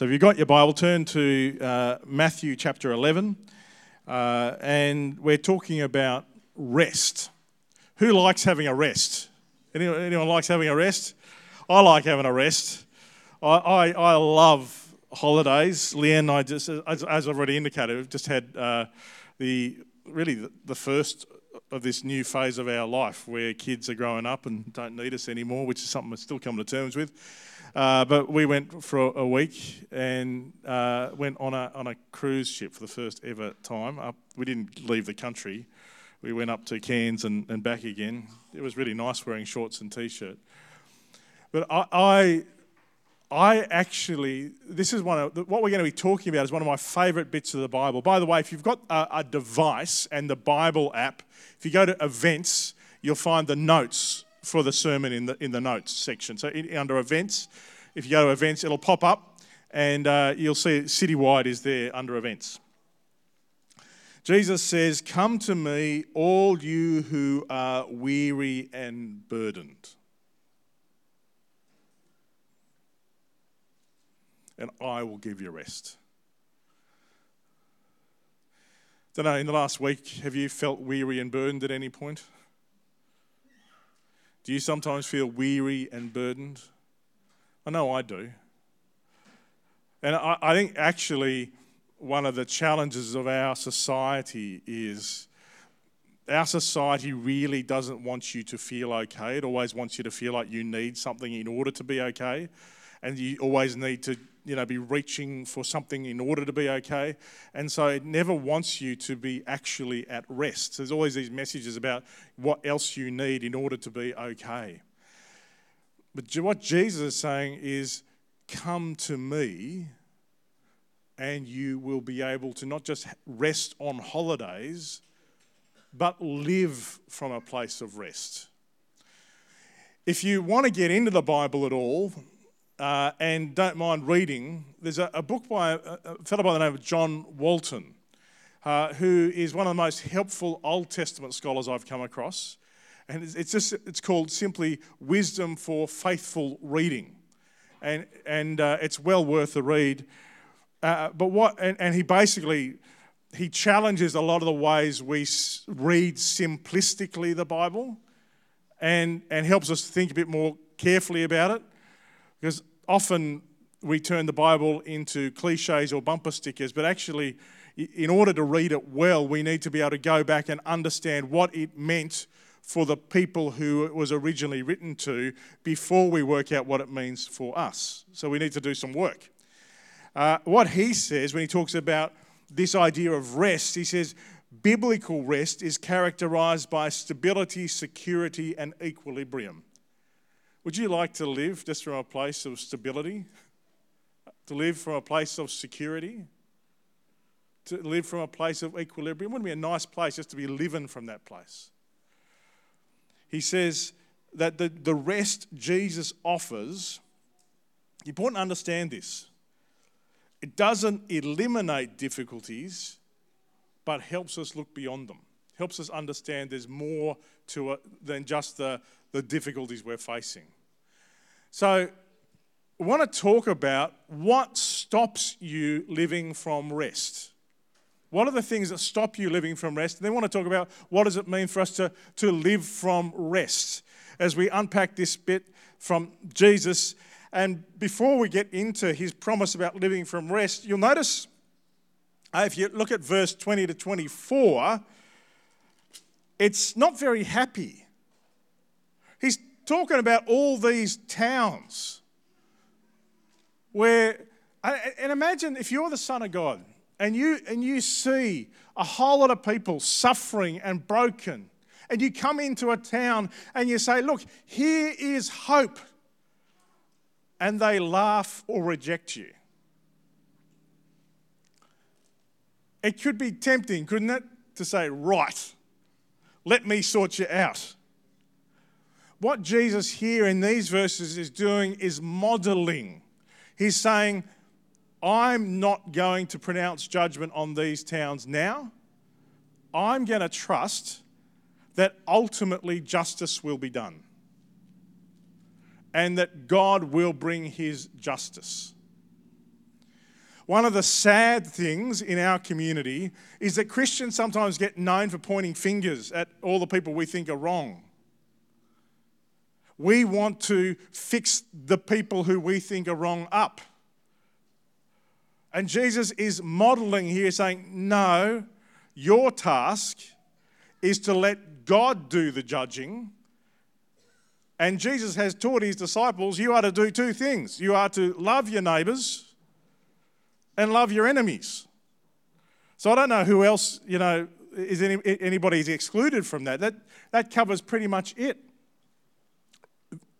So if you've got your Bible, turn to uh, Matthew chapter 11, uh, and we're talking about rest. Who likes having a rest? Anyone, anyone likes having a rest? I like having a rest. I, I, I love holidays. Leanne and I just, as, as I've already indicated, we've just had uh, the really the, the first of this new phase of our life where kids are growing up and don't need us anymore, which is something we're still coming to terms with. Uh, but we went for a week and uh, went on a, on a cruise ship for the first ever time. Up, we didn't leave the country. We went up to Cairns and, and back again. It was really nice wearing shorts and t-shirt. But I, I, I actually, this is one of what we're going to be talking about is one of my favourite bits of the Bible. By the way, if you've got a, a device and the Bible app, if you go to events, you'll find the notes for the sermon in the, in the notes section. So in, under events, if you go to events, it'll pop up and uh, you'll see Citywide is there under events. Jesus says, Come to me, all you who are weary and burdened. And I will give you rest. Don't know, in the last week, have you felt weary and burdened at any point? Do you sometimes feel weary and burdened? I know I do. And I, I think actually one of the challenges of our society is our society really doesn't want you to feel okay. It always wants you to feel like you need something in order to be okay. And you always need to you know, be reaching for something in order to be okay. And so it never wants you to be actually at rest. There's always these messages about what else you need in order to be okay. But what Jesus is saying is, come to me and you will be able to not just rest on holidays, but live from a place of rest. If you want to get into the Bible at all, uh, and don't mind reading, there's a, a book by a, a, fellow by the name of John Walton, uh, who is one of the most helpful Old Testament scholars I've come across. And it's, it's just it's called simply Wisdom for Faithful Reading, and and uh, it's well worth the read. Uh, but what and, and he basically he challenges a lot of the ways we read simplistically the Bible, and and helps us think a bit more carefully about it, because often we turn the Bible into cliches or bumper stickers, but actually, in order to read it well, we need to be able to go back and understand what it meant for the people who it was originally written to before we work out what it means for us. So we need to do some work. Uh, what he says when he talks about this idea of rest, he says biblical rest is characterized by stability, security, and equilibrium. Would you like to live just from a place of stability? To live from a place of security? To live from a place of equilibrium? Wouldn't it be a nice place just to be living from that place? He says that the, the rest Jesus offers, important to understand this. It doesn't eliminate difficulties, but helps us look beyond them. Helps us understand there's more to it than just the, the difficulties we're facing. So, I want to talk about what stops you living from rest. What are the things that stop you living from rest? And then I want to talk about what does it mean for us to, to live from rest as we unpack this bit from Jesus. And before we get into his promise about living from rest, you'll notice uh, if you look at verse 20 to 24, it's not very happy. He's talking about all these towns where, and imagine if you're the Son of God and you, and you see a whole lot of people suffering and broken, and you come into a town and you say, Look, here is hope. And they laugh or reject you. It could be tempting, couldn't it, to say, Right, let me sort you out what Jesus here in these verses is doing is modeling. He's saying, I'm not going to pronounce judgment on these towns now. I'm going to trust that ultimately justice will be done and that God will bring his justice. One of the sad things in our community is that Christians sometimes get known for pointing fingers at all the people we think are wrong. We want to fix the people who we think are wrong up. And Jesus is modeling here, saying, No, your task is to let God do the judging. And Jesus has taught his disciples you are to do two things you are to love your neighbors and love your enemies. So I don't know who else, you know, is any, anybody's excluded from that. That, that covers pretty much it.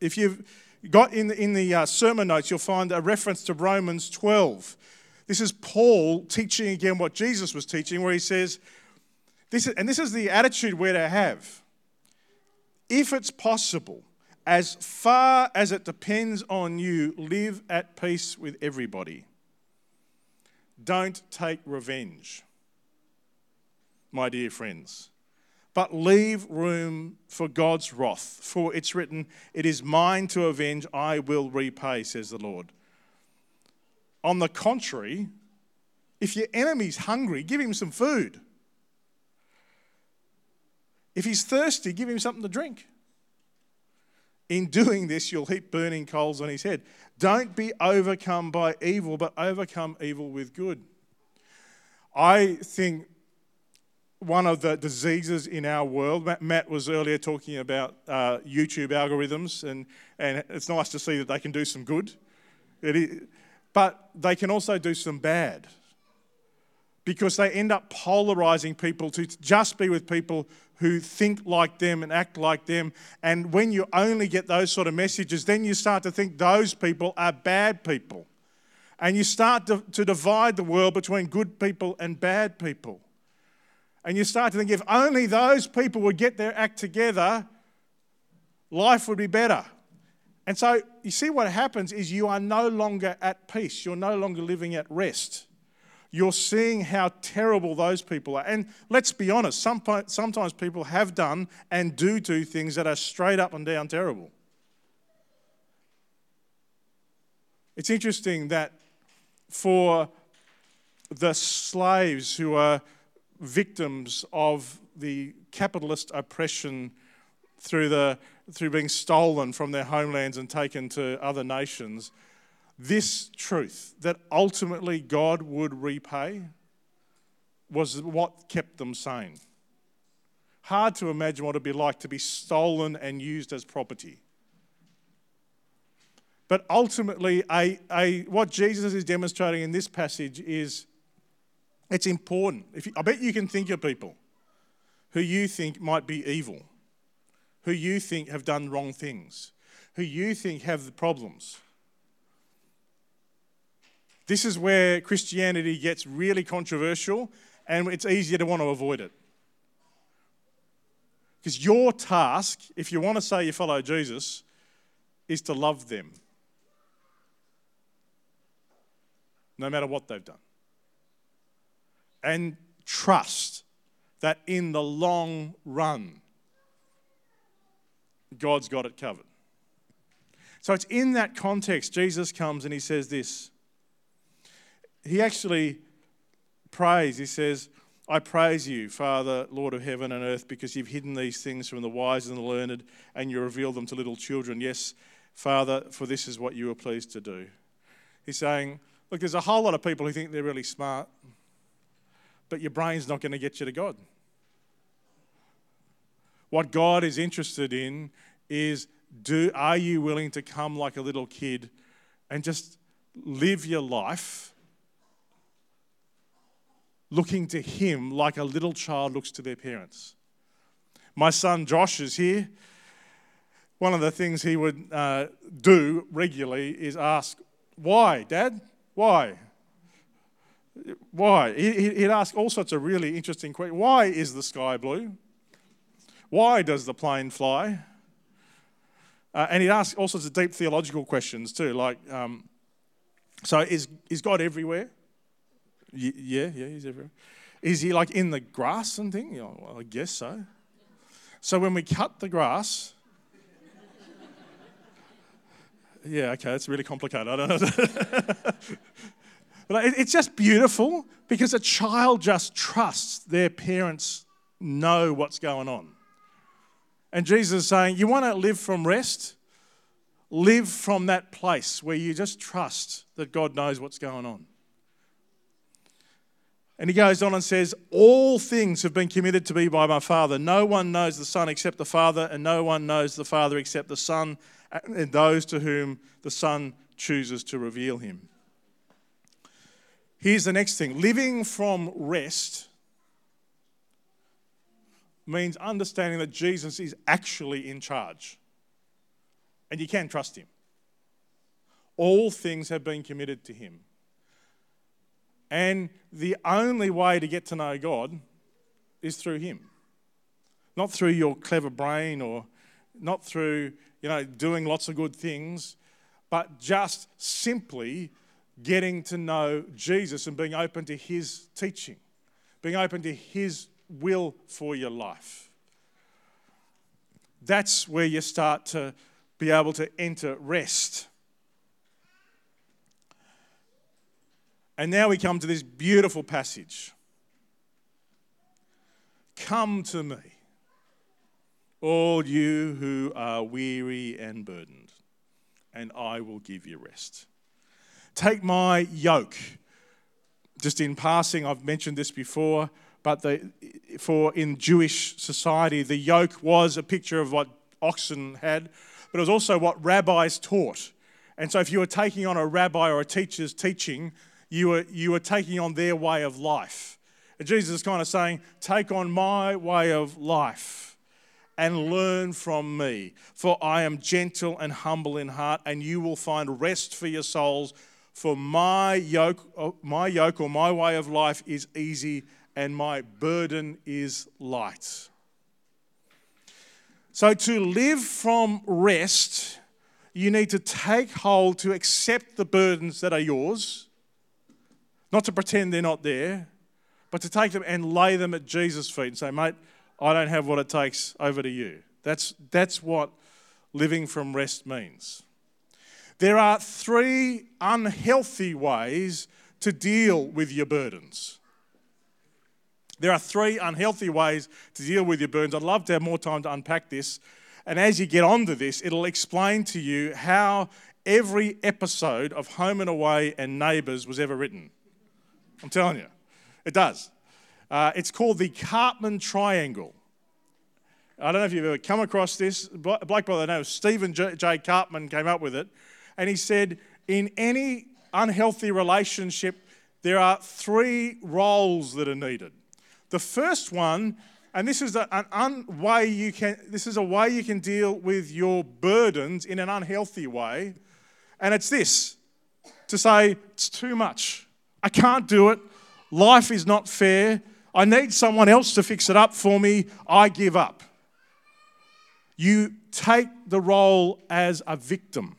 If you've got in the, in the uh, sermon notes, you'll find a reference to Romans 12. This is Paul teaching again what Jesus was teaching, where he says, this is, and this is the attitude we're to have. If it's possible, as far as it depends on you, live at peace with everybody. Don't take revenge, my dear friends, but leave room for God's wrath. For it's written, It is mine to avenge, I will repay, says the Lord. On the contrary, if your enemy's hungry, give him some food. If he's thirsty, give him something to drink. In doing this, you'll heap burning coals on his head. Don't be overcome by evil, but overcome evil with good. I think one of the diseases in our world, Matt was earlier talking about uh, YouTube algorithms, and, and it's nice to see that they can do some good. but they can also do some bad because they end up polarizing people to just be with people who think like them and act like them. And when you only get those sort of messages, then you start to think those people are bad people. And you start to, to divide the world between good people and bad people. And you start to think if only those people would get their act together, life would be better. And so you see what happens is you are no longer at peace. You're no longer living at rest you're seeing how terrible those people are. And let's be honest, sometimes people have done and do do things that are straight up and down terrible. It's interesting that for the slaves who are victims of the capitalist oppression through, the, through being stolen from their homelands and taken to other nations, this truth that ultimately God would repay was what kept them sane. Hard to imagine what it'd be like to be stolen and used as property. But ultimately, a, a, what Jesus is demonstrating in this passage is it's important. If you, I bet you can think of people who you think might be evil, who you think have done wrong things, who you think have the problems. This is where Christianity gets really controversial and it's easier to want to avoid it. Because your task, if you want to say you follow Jesus, is to love them. No matter what they've done. And trust that in the long run, God's got it covered. So it's in that context, Jesus comes and he says this he actually prays. He says, I praise you, Father, Lord of heaven and earth, because you've hidden these things from the wise and the learned, and you reveal them to little children. Yes, Father, for this is what you are pleased to do. He's saying, Look, there's a whole lot of people who think they're really smart, but your brain's not going to get you to God. What God is interested in is do, are you willing to come like a little kid and just live your life looking to Him like a little child looks to their parents. My son Josh is here. One of the things he would uh, do regularly is ask, Why, Dad? Why? Why? He'd ask all sorts of really interesting questions. Why is the sky blue? Why does the plane fly? Uh, and he'd ask all sorts of deep theological questions too, like, um, so is, is God everywhere? Yeah, yeah, he's everywhere. Is he like in the grass and thing? well, I guess so. So when we cut the grass, yeah, okay, it's really complicated. I don't know. but It's just beautiful because a child just trusts their parents know what's going on. And Jesus is saying, You want to live from rest? Live from that place where you just trust that God knows what's going on. And he goes on and says, All things have been committed to me by my Father. No one knows the Son except the Father, and no one knows the Father except the Son, and those to whom the Son chooses to reveal him. Here's the next thing living from rest means understanding that Jesus is actually in charge, and you can trust him. All things have been committed to him. And the only way to get to know God is through Him. Not through your clever brain or not through, you know, doing lots of good things, but just simply getting to know Jesus and being open to His teaching, being open to His will for your life. That's where you start to be able to enter rest. And now we come to this beautiful passage. Come to me, all you who are weary and burdened, and I will give you rest. Take my yoke. Just in passing, I've mentioned this before, but the, for in Jewish society, the yoke was a picture of what oxen had, but it was also what rabbis taught. And so, if you were taking on a rabbi or a teacher's teaching, you were, you were taking on their way of life. And Jesus is kind of saying, Take on my way of life and learn from me, for I am gentle and humble in heart, and you will find rest for your souls. For my yoke, uh, my yoke or my way of life is easy, and my burden is light. So, to live from rest, you need to take hold to accept the burdens that are yours not to pretend they're not there, but to take them and lay them at Jesus' feet and say, mate, I don't have what it takes, over to you. That's, that's what living from rest means. There are three unhealthy ways to deal with your burdens. There are three unhealthy ways to deal with your burdens. I'd love to have more time to unpack this. And as you get onto this, it'll explain to you how every episode of Home and Away and Neighbours was ever written. I'm telling you, it does. Uh, it's called the Karpman Triangle. I don't know if you've ever come across this. Bloke by the name of Stephen J. Karpman came up with it. And he said, in any unhealthy relationship, there are three roles that are needed. The first one, and this is an un, way you can, this is a way you can deal with your burdens in an unhealthy way, and it's this: to say it's too much. I can't do it. Life is not fair. I need someone else to fix it up for me. I give up. You take the role as a victim.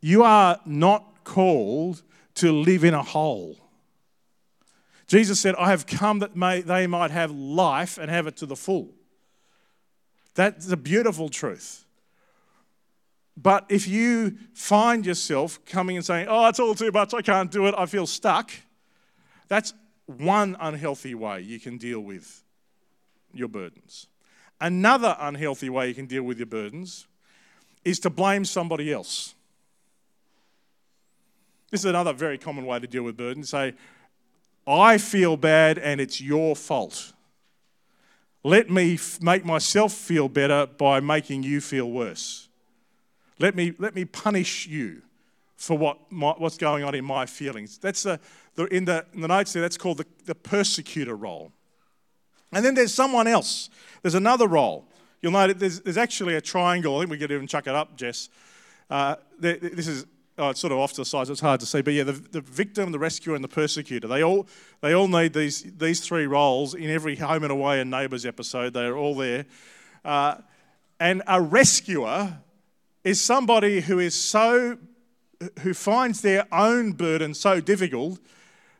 You are not called to live in a hole. Jesus said, I have come that may, they might have life and have it to the full. That's a beautiful truth. But if you find yourself coming and saying, Oh, it's all too much, I can't do it, I feel stuck, that's one unhealthy way you can deal with your burdens. Another unhealthy way you can deal with your burdens is to blame somebody else. This is another very common way to deal with burdens. Say, I feel bad and it's your fault. Let me f- make myself feel better by making you feel worse. Let me, let me punish you for what my, what's going on in my feelings. That's the, the, in, the, in the notes there, that's called the, the persecutor role. And then there's someone else. There's another role. You'll note there's, there's actually a triangle. I think we could even chuck it up, Jess. Uh, this is oh, it's sort of off to the side, so it's hard to see. But yeah, the, the victim, the rescuer, and the persecutor. They all they all need these these three roles in every home and away and neighbours episode. They're all there. Uh, and a rescuer is somebody who is so who finds their own burden so difficult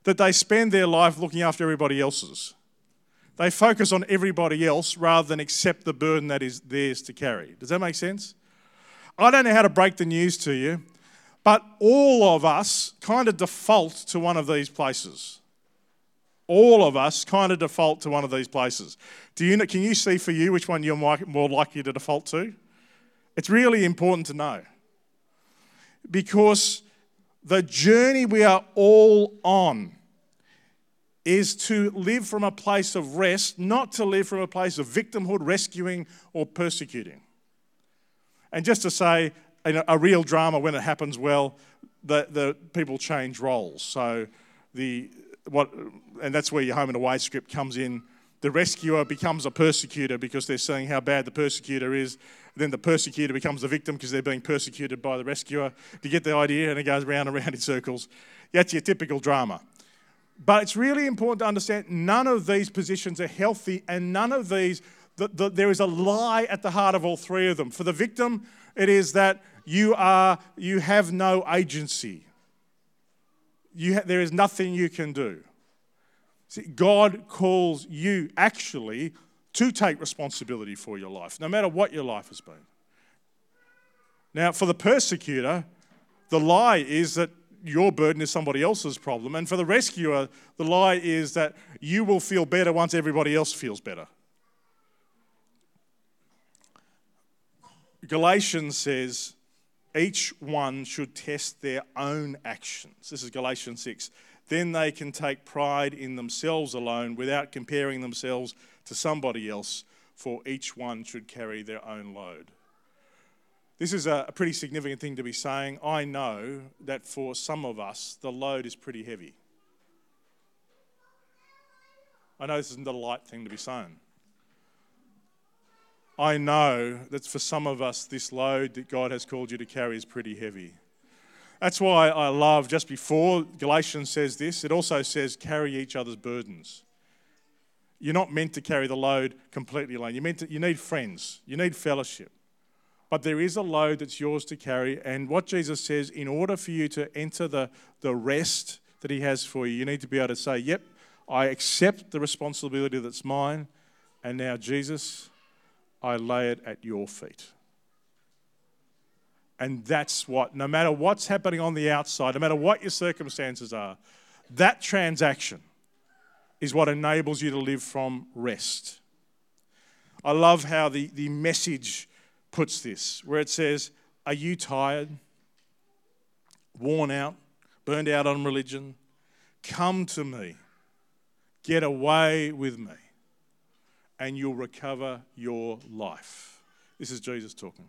that they spend their life looking after everybody else's. They focus on everybody else rather than accept the burden that is theirs to carry. Does that make sense? I don't know how to break the news to you, but all of us kind of default to one of these places. All of us kind of default to one of these places. Do you know, can you see for you which one you're more likely to default to? It's really important to know. Because the journey we are all on is to live from a place of rest, not to live from a place of victimhood, rescuing, or persecuting. And just to say, in a real drama, when it happens well, the, the people change roles. So the what, and that's where your home and away script comes in. The rescuer becomes a persecutor because they're seeing how bad the persecutor is. Then the persecutor becomes the victim because they're being persecuted by the rescuer. Do you get the idea? And it goes round and round in circles. That's your typical drama. But it's really important to understand none of these positions are healthy, and none of these, the, the, there is a lie at the heart of all three of them. For the victim, it is that you, are, you have no agency, you ha- there is nothing you can do. See, God calls you actually to take responsibility for your life, no matter what your life has been. Now, for the persecutor, the lie is that your burden is somebody else's problem. And for the rescuer, the lie is that you will feel better once everybody else feels better. Galatians says each one should test their own actions. This is Galatians 6. Then they can take pride in themselves alone without comparing themselves to somebody else, for each one should carry their own load. This is a pretty significant thing to be saying. I know that for some of us, the load is pretty heavy. I know this isn't a light thing to be saying. I know that for some of us, this load that God has called you to carry is pretty heavy. That's why I love just before Galatians says this, it also says carry each other's burdens. You're not meant to carry the load completely alone. You're meant to, you need friends, you need fellowship. But there is a load that's yours to carry. And what Jesus says, in order for you to enter the, the rest that He has for you, you need to be able to say, Yep, I accept the responsibility that's mine. And now, Jesus, I lay it at your feet. And that's what, no matter what's happening on the outside, no matter what your circumstances are, that transaction is what enables you to live from rest. I love how the, the message puts this, where it says, Are you tired, worn out, burned out on religion? Come to me, get away with me, and you'll recover your life. This is Jesus talking.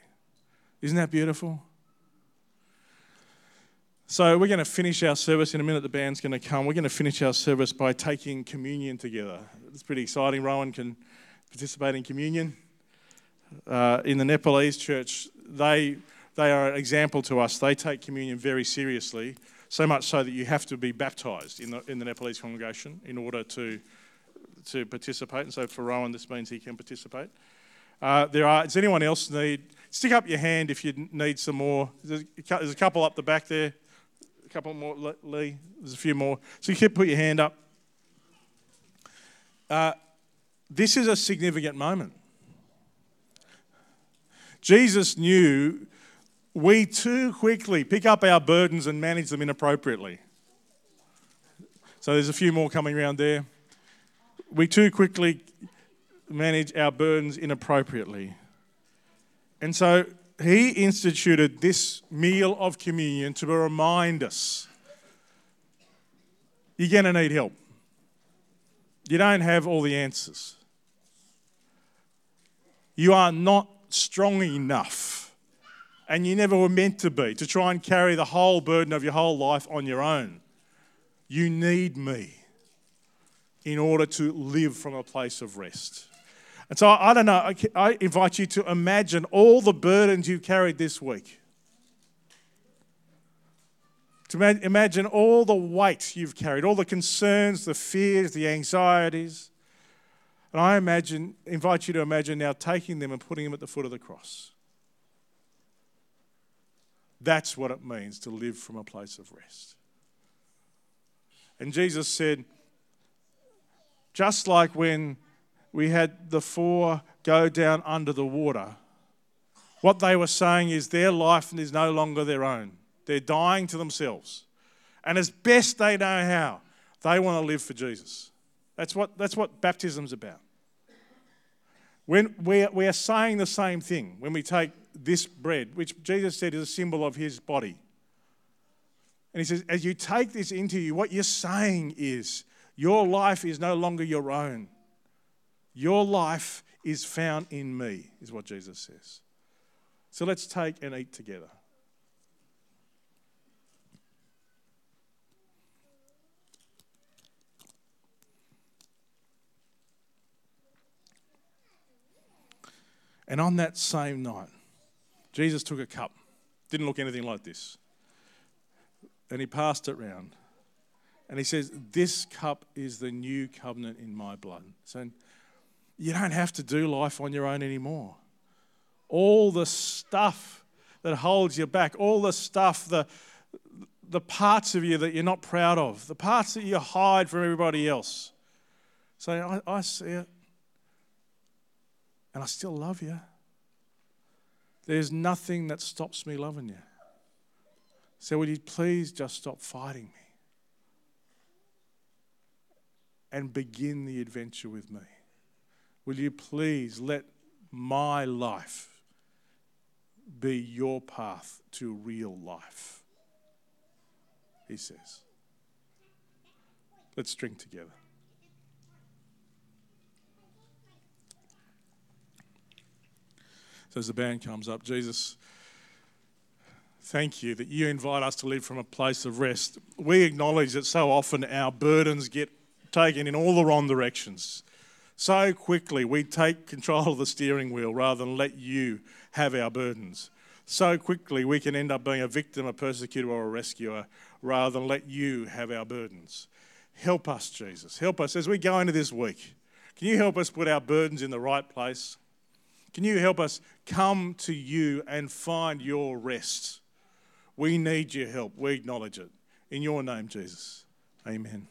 Isn't that beautiful? So, we're going to finish our service in a minute. The band's going to come. We're going to finish our service by taking communion together. It's pretty exciting. Rowan can participate in communion. Uh, in the Nepalese church, they, they are an example to us. They take communion very seriously, so much so that you have to be baptized in the, in the Nepalese congregation in order to, to participate. And so, for Rowan, this means he can participate. Uh, there are, does anyone else need, stick up your hand if you need some more. There's a couple up the back there A couple more, Lee. There's a few more. So you can put your hand up. Uh, this is a significant moment. Jesus knew we too quickly pick up our burdens and manage them inappropriately. So there's a few more coming around there. We too quickly manage our burdens inappropriately. And so he instituted this meal of communion to remind us you're going to need help. You don't have all the answers. You are not strong enough, and you never were meant to be, to try and carry the whole burden of your whole life on your own. You need me in order to live from a place of rest. And so I, don't know, I, invite you to imagine all the burdens you've carried this week. To imagine all the weight you've carried, all the concerns, the fears, the anxieties. And I imagine, invite you to imagine now taking them and putting them at the foot of the cross. That's what it means to live from a place of rest. And Jesus said, just like when we had the four go down under the water, what they were saying is their life is no longer their own. They're dying to themselves. And as best they know how, they want to live for Jesus. That's what, that's what baptism's about. When we we are saying the same thing when we take this bread, which Jesus said is a symbol of his body. And he says, as you take this into you, what you're saying is your life is no longer your own. Your life is found in me, is what Jesus says. So let's take and eat together. And on that same night, Jesus took a cup. Didn't look anything like this. And he passed it round. And he says, This cup is the new covenant in my blood. So you don't have to do life on your own anymore. All the stuff that holds you back, all the stuff, the, the parts of you that you're not proud of, the parts that you hide from everybody else. Say, I, I see it and I still love you. There's nothing that stops me loving you. So, would you please just stop fighting me and begin the adventure with me? Will you please let my life be your path to real life? He says. Let's drink together. So as the band comes up, Jesus, thank you that you invite us to live from a place of rest. We acknowledge that so often our burdens get taken in all the wrong directions. So quickly we take control of the steering wheel rather than let you have our burdens. So quickly we can end up being a victim, a persecutor, or a rescuer rather than let you have our burdens. Help us, Jesus. Help us as we go into this week. Can you help us put our burdens in the right place? Can you help us come to you and find your rest? We need your help. We acknowledge it. In your name, Jesus. Amen.